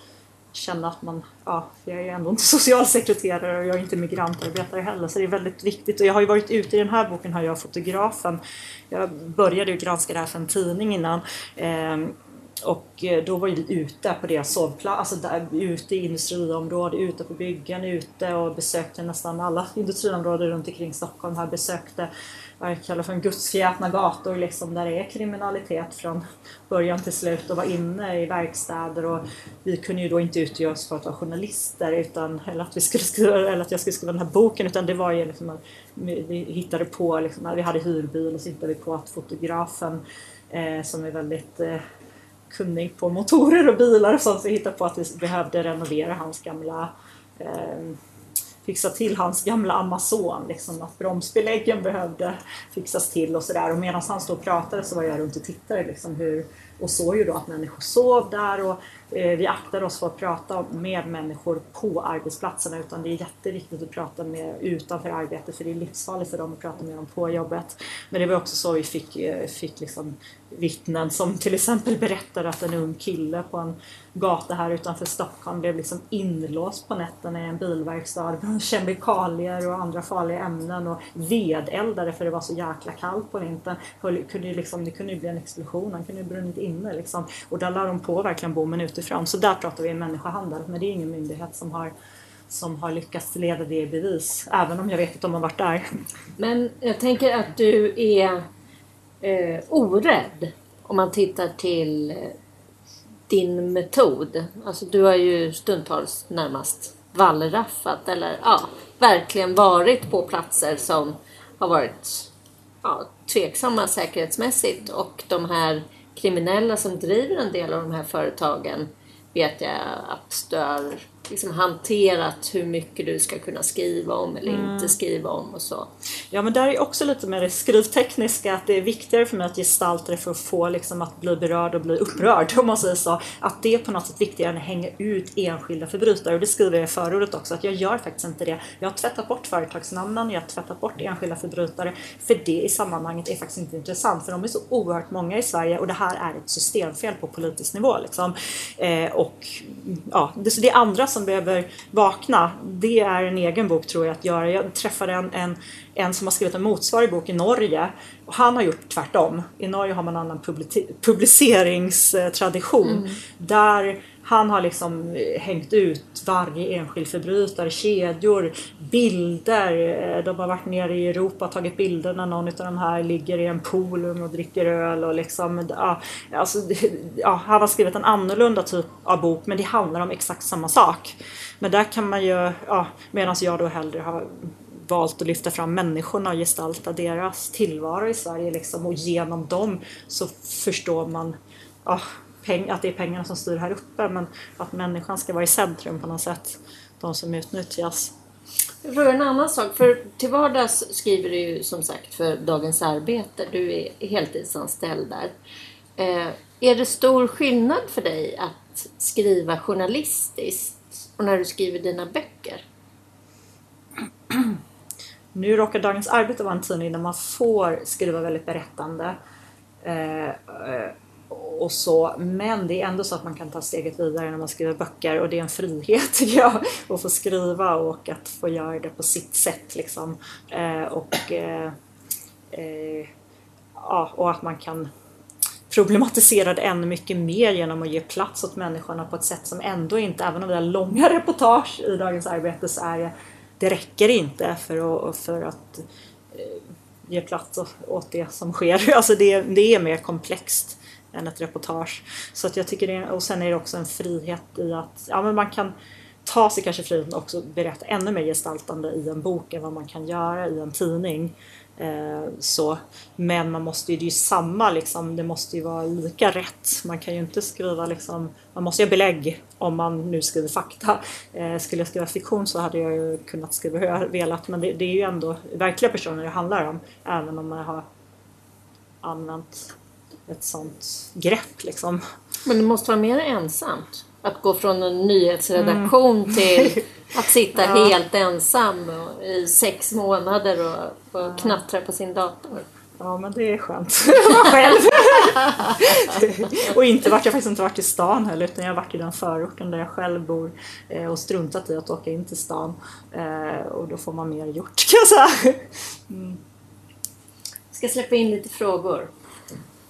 S2: känna att man, ja, jag är ju ändå inte socialsekreterare och jag är inte migrantarbetare heller så det är väldigt viktigt och jag har ju varit ute i den här boken har jag fotografen. Jag började ju granska det här för en tidning innan eh, och eh, då var vi ute på deras sovplats, alltså där, ute i industriområdet, ute på byggen, ute och besökte nästan alla industriområden runt omkring Stockholm. Här besökte vad jag kallar för en gudsfjätna gator liksom, där det är kriminalitet från början till slut och var inne i verkstäder och vi kunde ju då inte utge oss för att vara journalister utan, eller, att vi skulle skriva, eller att jag skulle skriva den här boken utan det var ju liksom att vi hittade på, liksom, vi hade hyrbil och så hittade vi på att fotografen eh, som är väldigt eh, kunnig på motorer och bilar och sånt så hittade på att vi behövde renovera hans gamla eh, fixa till hans gamla Amazon, liksom att bromsbeläggen behövde fixas till och sådär. Och medan han stod och pratade så var jag runt och tittade liksom hur, och såg ju då att människor sov där och Eh, vi aktar oss för att prata med människor på arbetsplatserna utan det är jätteviktigt att prata med utanför arbetet för det är livsfarligt för dem att prata med dem på jobbet. Men det var också så vi fick, eh, fick liksom vittnen som till exempel berättade att en ung kille på en gata här utanför Stockholm blev liksom inlåst på nätterna i en bilverkstad med kemikalier och andra farliga ämnen och vedeldade för det var så jäkla kallt på vintern. Kunde liksom, det kunde ju bli en explosion, han kunde ju brunnit inne liksom. Och där la de på verkligen bommen utifrån. Så där pratar vi om människohandel, men det är ingen myndighet som har som har lyckats leda det i bevis, även om jag vet att de har varit där.
S1: Men jag tänker att du är eh, orädd om man tittar till eh, din metod. Alltså du har ju stundtals närmast wallraffat eller ja, verkligen varit på platser som har varit ja, tveksamma säkerhetsmässigt och de här kriminella som driver en del av de här företagen vet jag att stör liksom hanterat hur mycket du ska kunna skriva om eller mm. inte skriva om och så.
S2: Ja men där är också lite mer det skrivtekniska att det är viktigare för mig att gestalta det för att få liksom att bli berörd och bli upprörd om man säger så. Att det är på något sätt viktigare än att hänga ut enskilda förbrytare och det skriver jag i förordet också att jag gör faktiskt inte det. Jag har tvättat bort företagsnamnen, jag har tvättat bort enskilda förbrytare för det i sammanhanget är faktiskt inte intressant för de är så oerhört många i Sverige och det här är ett systemfel på politisk nivå liksom. Eh, och ja, det, det är andra som behöver vakna, det är en egen bok tror jag att göra. Jag träffade en, en, en som har skrivit en motsvarig bok i Norge och han har gjort tvärtom. I Norge har man en annan publiceringstradition mm. där han har liksom eh, hängt ut varje enskild förbrytare, kedjor, bilder. Eh, de har varit nere i Europa och tagit bilder när någon av de här ligger i en pool och dricker öl. Och liksom, ja, alltså, ja, han har skrivit en annorlunda typ av bok men det handlar om exakt samma sak. Men där kan man ju, ja, medan jag då hellre har valt att lyfta fram människorna och gestalta deras tillvaro i Sverige liksom, och genom dem så förstår man ja, peng, att det är pengarna som styr här uppe men att människan ska vara i centrum på något sätt. De som utnyttjas.
S1: Jag frågar en annan sak. För till vardags skriver du ju som sagt för Dagens Arbete. Du är heltidsanställd där. Eh, är det stor skillnad för dig att skriva journalistiskt och när du skriver dina böcker?
S2: Nu råkar Dagens Arbete vara en tidning där man får skriva väldigt berättande. Eh, eh och så. Men det är ändå så att man kan ta steget vidare när man skriver böcker och det är en frihet tycker jag att få skriva och att få göra det på sitt sätt liksom. Eh, och, eh, eh, ja, och att man kan problematisera det ännu mycket mer genom att ge plats åt människorna på ett sätt som ändå inte, även om vi har långa reportage i Dagens Arbete så är det, det räcker inte för att, för att eh, ge plats åt det som sker. Alltså det, det är mer komplext än ett reportage. Så att jag tycker det, och sen är det också en frihet i att ja, men man kan ta sig kanske friheten också berätta ännu mer gestaltande i en bok än vad man kan göra i en tidning. Eh, så. Men man måste ju, det är ju samma liksom, det måste ju vara lika rätt. Man kan ju inte skriva liksom, man måste ju ha belägg om man nu skriver fakta. Eh, skulle jag skriva fiktion så hade jag ju kunnat skriva hur jag velat men det, det är ju ändå verkliga personer det handlar om även om man har använt ett sånt grepp liksom.
S1: Men det måste vara mer ensamt? Att gå från en nyhetsredaktion mm. till att sitta ja. helt ensam i sex månader och, och knattra på sin dator.
S2: Ja men det är skönt. Vara själv. och inte varit, jag har faktiskt inte varit i stan heller utan jag har varit i den förorten där jag själv bor eh, och struntat i att åka in till stan. Eh, och då får man mer gjort kan jag säga. Mm.
S1: ska släppa in lite frågor.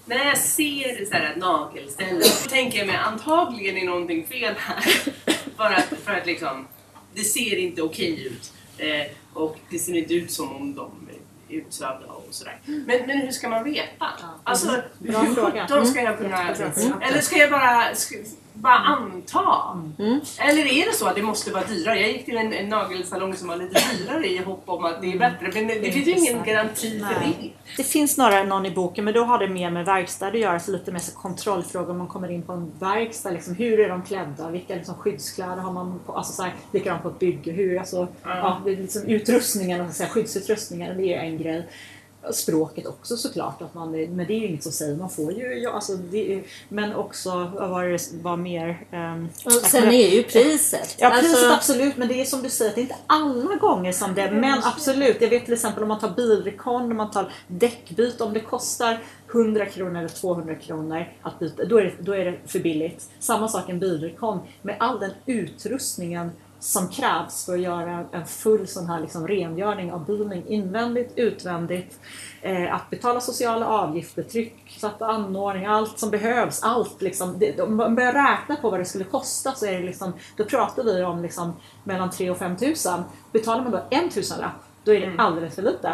S3: När jag ser så här nagelställen så tänker jag mig antagligen är någonting fel här. för, att, för att liksom, det ser inte okej ut. Eh, och det ser inte ut som om de är utsövda och sådär. Men, men hur ska man veta? Alltså,
S2: Bra
S3: hur
S2: fråga.
S3: sjutton ska jag kunna...
S2: Jättebra.
S3: Eller ska jag bara, ska, bara anta?
S1: Mm.
S3: Eller är det så att det måste vara dyrare? Jag gick till en, en nagelsalong som var lite dyrare i hopp om att det är bättre. Men det, det finns ju ingen garanti för
S2: Nej.
S3: det.
S2: Det finns några, någon i boken, men då har det mer med verkstad att göra, så lite mer så kontrollfrågor om man kommer in på en verkstad. Liksom, hur är de klädda? Vilka liksom, skyddskläder har man på? Alltså, så här, likadant på ett bygge. Hur, alltså, ja, det är liksom, utrustningen, och så här, skyddsutrustningen, det är en grej. Språket också såklart, att man, men det är ju inget som säger. Man får ju, ja, alltså, är- men också, vad var mer? ehm,
S1: Och sen är ju priset.
S2: Ja priset
S1: Alltså,
S2: absolut men det är som du säger, det är inte alla gånger som det men absolut. Jag vet till exempel om man tar bilrekond, om man tar däckbyte, om det kostar 100 kronor eller 200 kronor att byta, då är det, då är det för billigt. Samma sak en bilrekond med all den utrustningen som krävs för att göra en full sån här liksom rengöring av bilen invändigt, utvändigt. Eh, att betala sociala avgifter, trycksatta anordningar, allt som behövs. Allt liksom. Det, om man börjar räkna på vad det skulle kosta så är det liksom, då pratar vi om liksom mellan 3 och 5 tusen. Betalar man då en tusenlapp då är det alldeles för lite.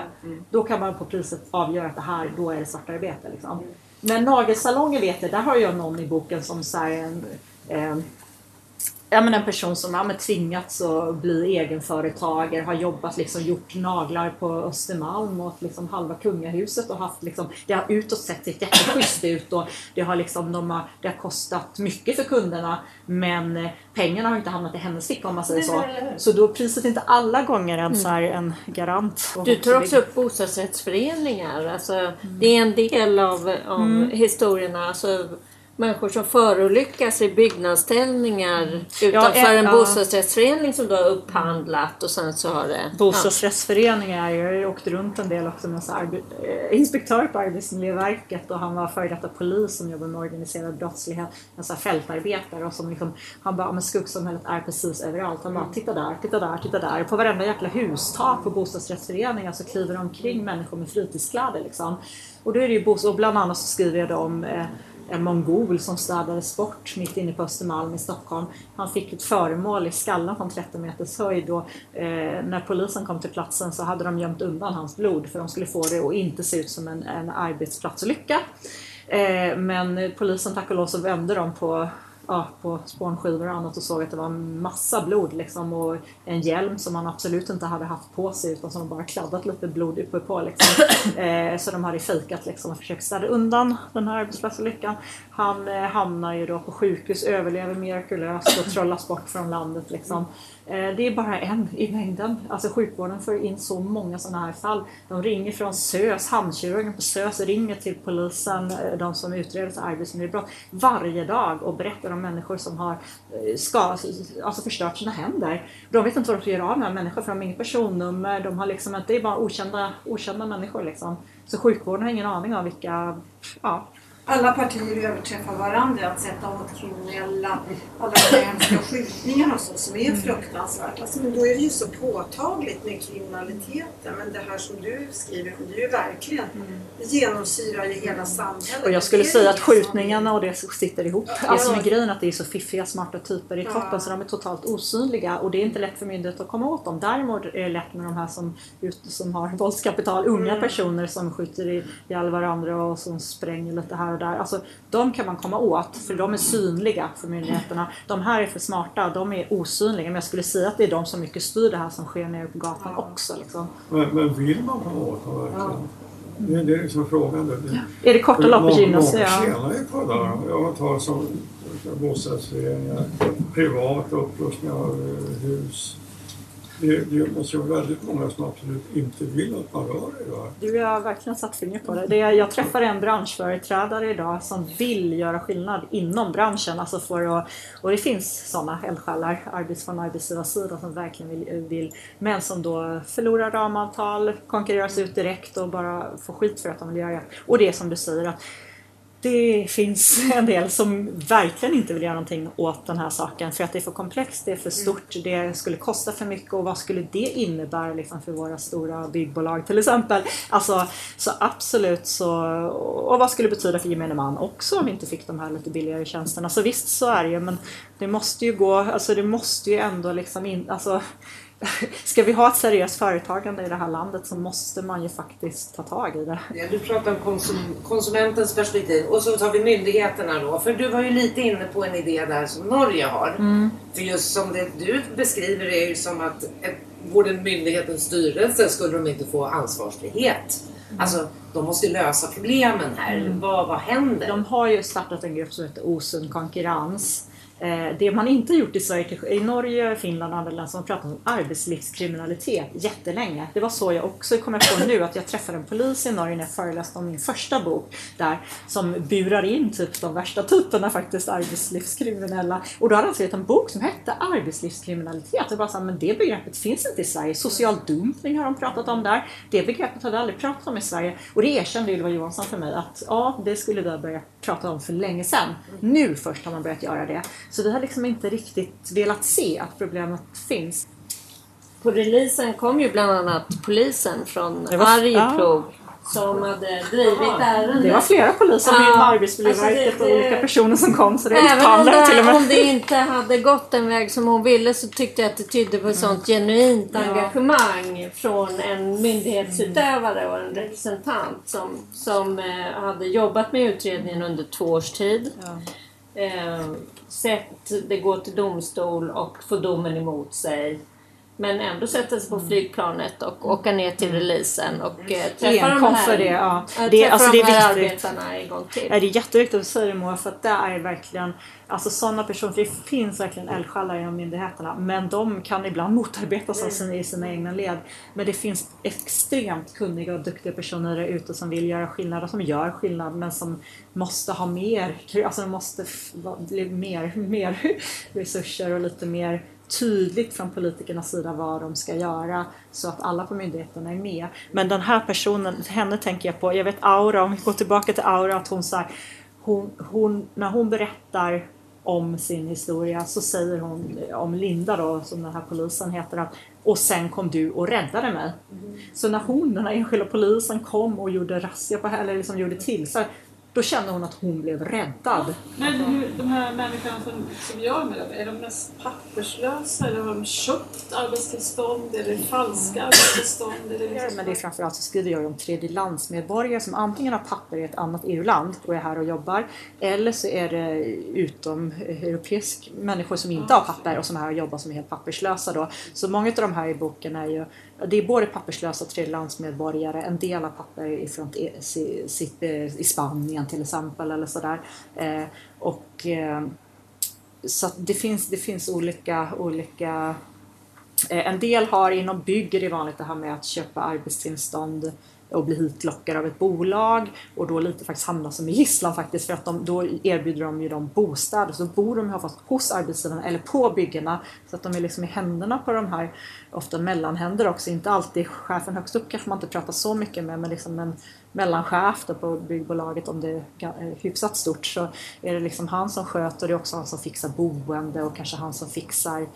S2: Då kan man på priset avgöra att det här, då är det svartarbete. Liksom. Men nagelsalonger vet jag, där har jag någon i boken som så här, en, en Ja, men en person som har tvingats att bli egenföretagare, har jobbat, liksom, gjort naglar på Östermalm och liksom halva kungahuset och haft liksom, det har utåt sett sett jätteschysst ut och det har, liksom, de har, det har kostat mycket för kunderna men pengarna har inte hamnat i hennes ficka om man säger så. Så då är priset inte alla gånger en, så här, en garant.
S1: Du tar också upp bostadsrättsföreningar. Alltså, Det är en del av, av historierna. Alltså, människor som förolyckas i byggnadsställningar utanför en
S2: ja.
S1: bostadsrättsförening som du har upphandlat och sen så har det...
S2: Bostadsrättsföreningar. Jag har ju åkt runt en del också med så eh, inspektör på Arbetsmiljöverket och han var före detta polis som jobbar med organiserad brottslighet. En så fältarbetare och som liksom, han bara, "Ja, men skuggsamhället är precis överallt. Han bara, titta där, titta där, titta där. På varenda jäkla hustak på bostadsrättsföreningar så kliver omkring människor med fritidskläder liksom. Och då är det ju och bland annat så skriver jag om en mongol som städades bort mitt inne på Östermalm i Stockholm. Han fick ett föremål i skallen från 30 meters höjd och eh, när polisen kom till platsen så hade de gömt undan hans blod för de skulle få det att inte se ut som en, en arbetsplatsolycka. Eh, men polisen tack och lov så vände de på ja, på spånskivor och annat och såg att det var massa blod liksom och en hjälm som han absolut inte hade haft på sig utan som bara kladdat lite blod uppe på liksom. eh, Så de hade fejkat liksom och försökt städa undan den här arbetsplatsolyckan. Han eh, hamnar ju då på sjukhus, överlever mirakulöst och trollas bort från landet liksom. Eh, det är bara en i mängden. Alltså sjukvården får in så många sådana här fall. De ringer från SÖS, handkirurgen på SÖS ringer till polisen, eh, de som utreder arbetsmiljöbrott varje dag och berättar om människor som har eh, ska, alltså förstört sina händer. De vet inte vad de ska göra av de här människorna för de har inget personnummer, de har liksom det är bara okända, okända människor liksom. Så sjukvården har ingen aning om vilka, ja,
S4: alla partier överträffar varandra att sätta åt kriminella, alla de här hemska skjutningarna och så som är fruktansvärt. Alltså, men då är det ju så påtagligt med kriminaliteten. Men det här som du skriver, det är ju verkligen, det genomsyrar ju hela samhället.
S2: Och jag skulle säga att
S4: liksom-
S2: skjutningarna och det sitter ihop. Alltså med
S4: Ja.
S2: grejen att det är så fiffiga, smarta typer i
S4: Ja.
S2: toppen så de är totalt osynliga och det är inte lätt för myndigheter att komma åt dem. Däremot är det lätt med de här som, som har våldskapital, unga
S4: Mm.
S2: personer som skjuter i- ihjäl varandra och som spränger lite här där. Alltså de kan man komma åt för de är synliga för myndigheterna. De här är för smarta, de är osynliga. Men jag skulle säga att det är de som mycket styr det här som sker nere på gatan också. Liksom.
S5: Men, men vill man komma åt dem verkligen? Det, det är liksom frågan. Det, det,
S2: Är det korta loppet gynnas?
S5: Många
S2: Ja.
S5: tjänar ju på det där. Jag tar som bostadsföreningar, privat upprustning av hus det, det måste ju vara väldigt många som absolut inte vill att man rör det. Va?
S2: Du har verkligen satt fingret på det. det är, jag träffade en branschföreträdare idag som vill göra skillnad inom branschen. Alltså för att, och det finns sådana eldsjälar arbets, från arbetsgivarsidan som verkligen vill, vill, men som då förlorar ramavtal, konkurreras ut direkt och bara får skit för att de vill göra det. Och det är som du säger att det finns en del som verkligen inte vill göra någonting åt den här saken för att det är för komplext, det är för stort, det skulle kosta för mycket och vad skulle det innebära liksom för våra stora byggbolag till exempel? Alltså, så absolut så, och vad skulle det betyda för gemene man också om vi inte fick de här lite billigare tjänsterna? Så visst så är det ju men det måste ju gå, alltså det måste ju ändå liksom in, alltså ska vi ha ett seriöst företagande i det här landet så måste man ju faktiskt ta tag i det.
S6: Ja, du pratar om konsum konsumentens perspektiv och så tar vi myndigheterna då. För du var ju lite inne på en idé där som Norge har.
S2: Mm.
S6: För just som det du beskriver är ju som att ett, vore myndighetens styrelse skulle de inte få ansvarsfrihet.
S2: Mm.
S6: Alltså, de måste lösa problemen här. Vad, vad händer?
S2: De har ju startat en grupp som heter Osund konkurrens. Eh, det man inte gjort i Sverige, i Norge, Finland och andra länder, som har pratat om arbetslivskriminalitet jättelänge. Det var så jag också kom på nu, att jag träffade en polis i Norge när jag föreläste om min första bok där, som burar in typ de värsta typerna faktiskt, arbetslivskriminella. Och då hade han skrivit en bok som hette Arbetslivskriminalitet. Jag bara sa, men det begreppet finns inte i Sverige. Social dumpning har de pratat om där. Det begreppet har vi aldrig pratat om i Sverige. Och det erkände Ylva Johansson för mig att ja, det skulle vi ha börjat prata om för länge sedan. Nu först har man börjat göra det. Så vi har liksom inte riktigt velat se att problemet finns.
S1: På releasen kom ju bland annat polisen från Arjeplog som hade drivit ärendet.
S2: Det var flera poliser
S1: Ja,
S2: med Arbetsmiljöverket
S1: alltså det-
S2: och olika personer som kom så det är
S1: Även om
S2: upphandlare till och
S1: det,
S2: med.
S1: om det inte hade gått den väg som hon ville så tyckte jag att det tydde på ett sånt genuint
S2: Ja.
S1: engagemang från en myndighetsutövare och en representant som, som eh, hade jobbat med utredningen under två års tid.
S2: Ja.
S1: Eh, sett det gå till domstol och få domen emot sig. Men ändå sätta sig på flygplanet och åka ner till releasen och eh, träffa de här,
S2: för det, ja. Det,
S1: träffa
S2: alltså,
S1: de
S2: det
S1: här
S2: är viktigt.
S1: arbetarna en gång till.
S2: Ja, det är jätteviktigt att det Moa, för att det är verkligen Alltså sådana personer, för det finns verkligen eldsjälar inom myndigheterna men de kan ibland motarbetas av sina, i sina egna led. Men det finns extremt kunniga och duktiga personer där ute som vill göra skillnad och som gör skillnad men som måste ha mer, alltså de måste mer, mer resurser och lite mer tydligt från politikernas sida vad de ska göra så att alla på myndigheterna är med. Men den här personen, henne tänker jag på, jag vet Aura, om vi går tillbaka till Aura, att hon så här, hon, hon, när hon berättar om sin historia så säger hon om Linda då, som den här polisen heter, att och sen kom du och räddade mig. Så när hon, den här enskilda polisen, kom och gjorde razzia på henne, eller liksom gjorde tillslag, då kände hon att hon blev räddad.
S7: Men hur, de här människorna som, som gör med dem, är de mest papperslösa eller har de köpt arbetstillstånd? Det falska arbetstillstånd? Det liksom...
S2: Men det är framförallt så skriver jag om tredjelandsmedborgare som antingen har papper i ett annat EU-land och är här och jobbar eller så är det utom europeisk människor som inte har papper och som är här och jobbar som är helt papperslösa då. Så många av de här i boken är ju det är både papperslösa tredjelandsmedborgare, en del har papper ifrån sitt, eh, i Spanien till exempel eller sådär. Eh, och eh, så att det finns, det finns olika, olika En del har inom bygg är det vanligt det här med att köpa arbetstillstånd och bli hitlockade av ett bolag och då lite faktiskt hamna som i gisslan faktiskt för att de, då erbjuder de ju dem bostäder så bor de ju fast hos arbetsgivarna eller på byggena. Så att de är liksom i händerna på de här ofta mellanhänder också, inte alltid chefen högst upp kanske man inte pratar så mycket med men liksom en mellanchef på byggbolaget om det är eh, hyfsat stort. Så är det liksom han som sköter det är också han som fixar boende och kanske han som fixar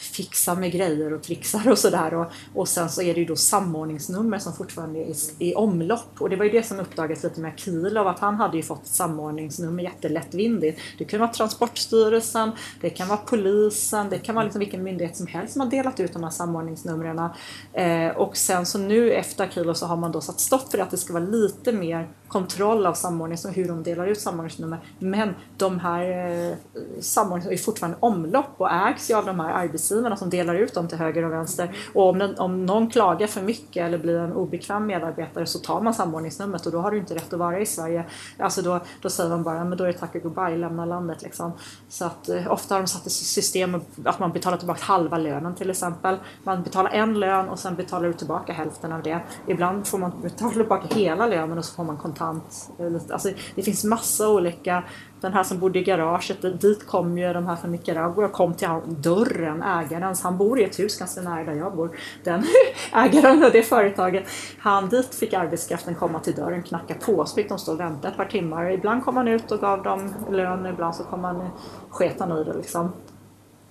S2: fixar med grejer och trixar och sådär. Och, och sen så är det ju då samordningsnummer som fortfarande är i, i omlopp. Och det var ju det som uppdagades lite med Kielov, att han hade ju fått samordningsnummer jättelättvindigt. Det kan vara Transportstyrelsen, det kan vara polisen, det kan vara liksom vilken myndighet som helst som har delat ut de här samordningsnumren. Eh, och sen så nu efter Kielov så har man då satt stopp för att det ska vara lite mer kontroll av samordningsnummer, hur de delar ut samordningsnummer. Men de här eh, samordningsnumren är fortfarande i omlopp och ägs ju av de här arbetsgivarna arbetsgivarna som delar ut dem till höger och vänster. Och om, den, om någon klagar för mycket eller blir en obekväm medarbetare så tar man samordningsnumret och då har du inte rätt att vara i Sverige. Alltså då, då säger man bara, men då är det tack och goodbye, lämna landet liksom. Så att eh, ofta har de satt i system att man betalar tillbaka halva lönen till exempel. Man betalar en lön och sen betalar du tillbaka hälften av det. Ibland får man betala tillbaka hela lönen och så får man kontant. Eh, alltså, det finns massa olika den här som bodde i garaget, dit kom ju de här från Nicaragua, kom till dörren, ägaren, han bor i ett hus ganska nära där jag bor. Den ägaren av det företaget, han dit fick arbetskraften komma till dörren, knacka på, så fick de stå och vänta ett par timmar. Ibland kom han ut och gav dem lön, ibland så kom han, sket han i det liksom.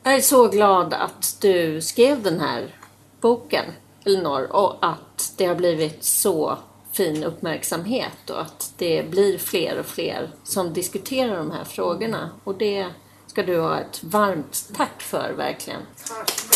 S1: Jag är så glad att du skrev den här boken, Elinor, och att det har blivit så fin uppmärksamhet och att det blir fler och fler som diskuterar de här frågorna. Och det ska du ha ett varmt tack för verkligen.
S4: Tack.